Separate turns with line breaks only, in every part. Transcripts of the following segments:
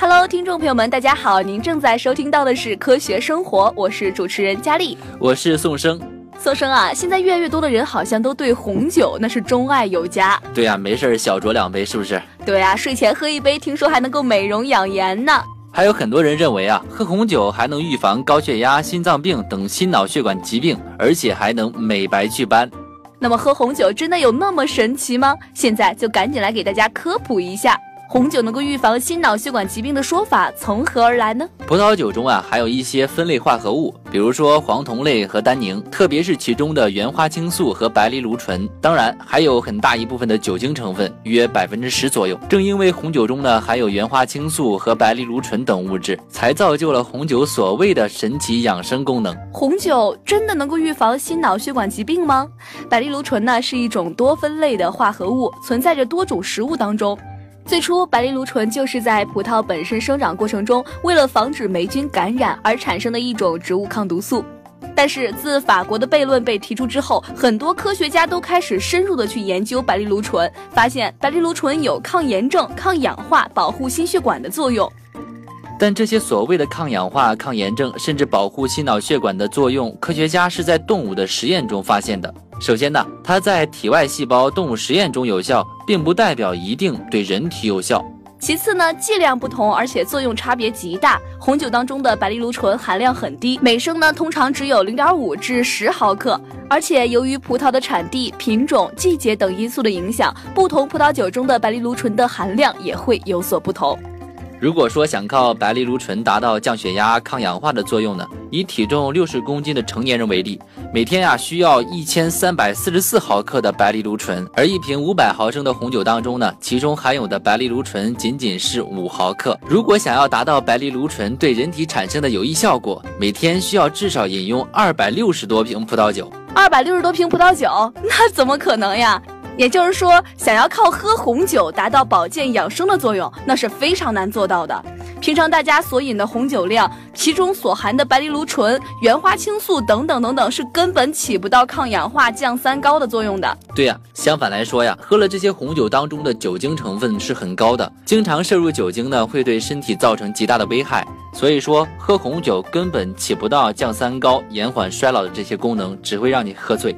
Hello，听众朋友们，大家好，您正在收听到的是《科学生活》，我是主持人佳丽。
我是宋生。
宋生啊，现在越来越多的人好像都对红酒那是钟爱有加。
对呀、没事儿小酌两杯，是不是？
对啊，睡前喝一杯，听说还能够美容养颜呢。
还有很多人认为啊，喝红酒还能预防高血压、心脏病等心脑血管疾病，而且还能美白祛斑。
那么喝红酒真的有那么神奇吗？现在就赶紧来给大家科普一下，红酒能够预防心脑血管疾病的说法从何而来呢？
葡萄酒中啊，含有一些酚类化合物，比如说黄酮类和单宁，特别是其中的原花青素和白藜芦醇。当然，还有很大一部分的酒精成分，约百分之十左右。正因为红酒中呢含有原花青素和白藜芦醇等物质，才造就了红酒所谓的神奇养生功能。
红酒真的能够预防心脑血管疾病吗？白藜芦醇呢是一种多酚类的化合物，存在着多种食物当中。最初，白藜芦醇就是在葡萄本身生长过程中，为了防止霉菌感染而产生的一种植物抗毒素。但是自法国的悖论被提出之后，很多科学家都开始深入的去研究白藜芦醇，发现白藜芦醇有抗炎症、抗氧化、保护心血管的作用。
但这些所谓的抗氧化、抗炎症，甚至保护心脑血管的作用，科学家是在动物的实验中发现的。首先呢，它在体外细胞动物实验中有效，并不代表一定对人体有效。
其次呢，剂量不同，而且作用差别极大。红酒当中的白藜芦醇含量很低，每升呢通常只有零点五至十毫克。而且由于葡萄的产地、品种、季节等因素的影响，不同葡萄酒中的白藜芦醇的含量也会有所不同。
如果说想靠白藜芦醇达到降血压、抗氧化的作用呢，以体重六十公斤的成年人为例，每天呀、需要一千三百四十四毫克的白藜芦醇，而一瓶五百毫升的红酒当中呢，其中含有的白藜芦醇仅仅是五毫克。如果想要达到白藜芦醇对人体产生的有益效果，每天需要至少饮用二百六十多瓶葡萄酒。
二百六十多瓶葡萄酒，那怎么可能呀？也就是说，想要靠喝红酒达到保健养生的作用，那是非常难做到的。平常大家所饮的红酒量，其中所含的白藜芦醇、原花青素等等等等，是根本起不到抗氧化、降三高的作用的。
对呀、相反来说呀，喝了这些红酒当中的酒精成分是很高的，经常摄入酒精呢，会对身体造成极大的危害。所以说，喝红酒根本起不到降三高、延缓衰老的这些功能，只会让你喝醉。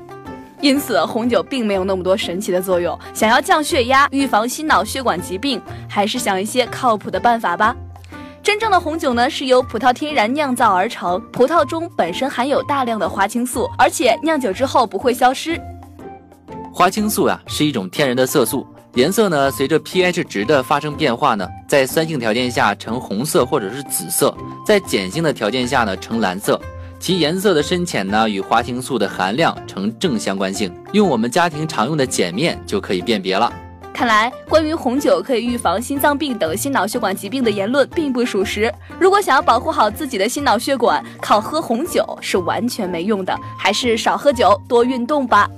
因此，红酒并没有那么多神奇的作用。想要降血压、预防心脑血管疾病，还是想一些靠谱的办法吧。真正的红酒呢，是由葡萄天然酿造而成，葡萄中本身含有大量的花青素，而且酿酒之后不会消失。
花青素呀、是一种天然的色素，颜色呢随着 pH 值的发生变化呢，在酸性条件下呈红色或者是紫色，在碱性的条件下呢呈蓝色。其颜色的深浅呢与花青素的含量呈正相关性，用我们家庭常用的碱面就可以辨别了。
看来，关于红酒可以预防心脏病等心脑血管疾病的言论并不属实。如果想要保护好自己的心脑血管，靠喝红酒是完全没用的，还是少喝酒，多运动吧。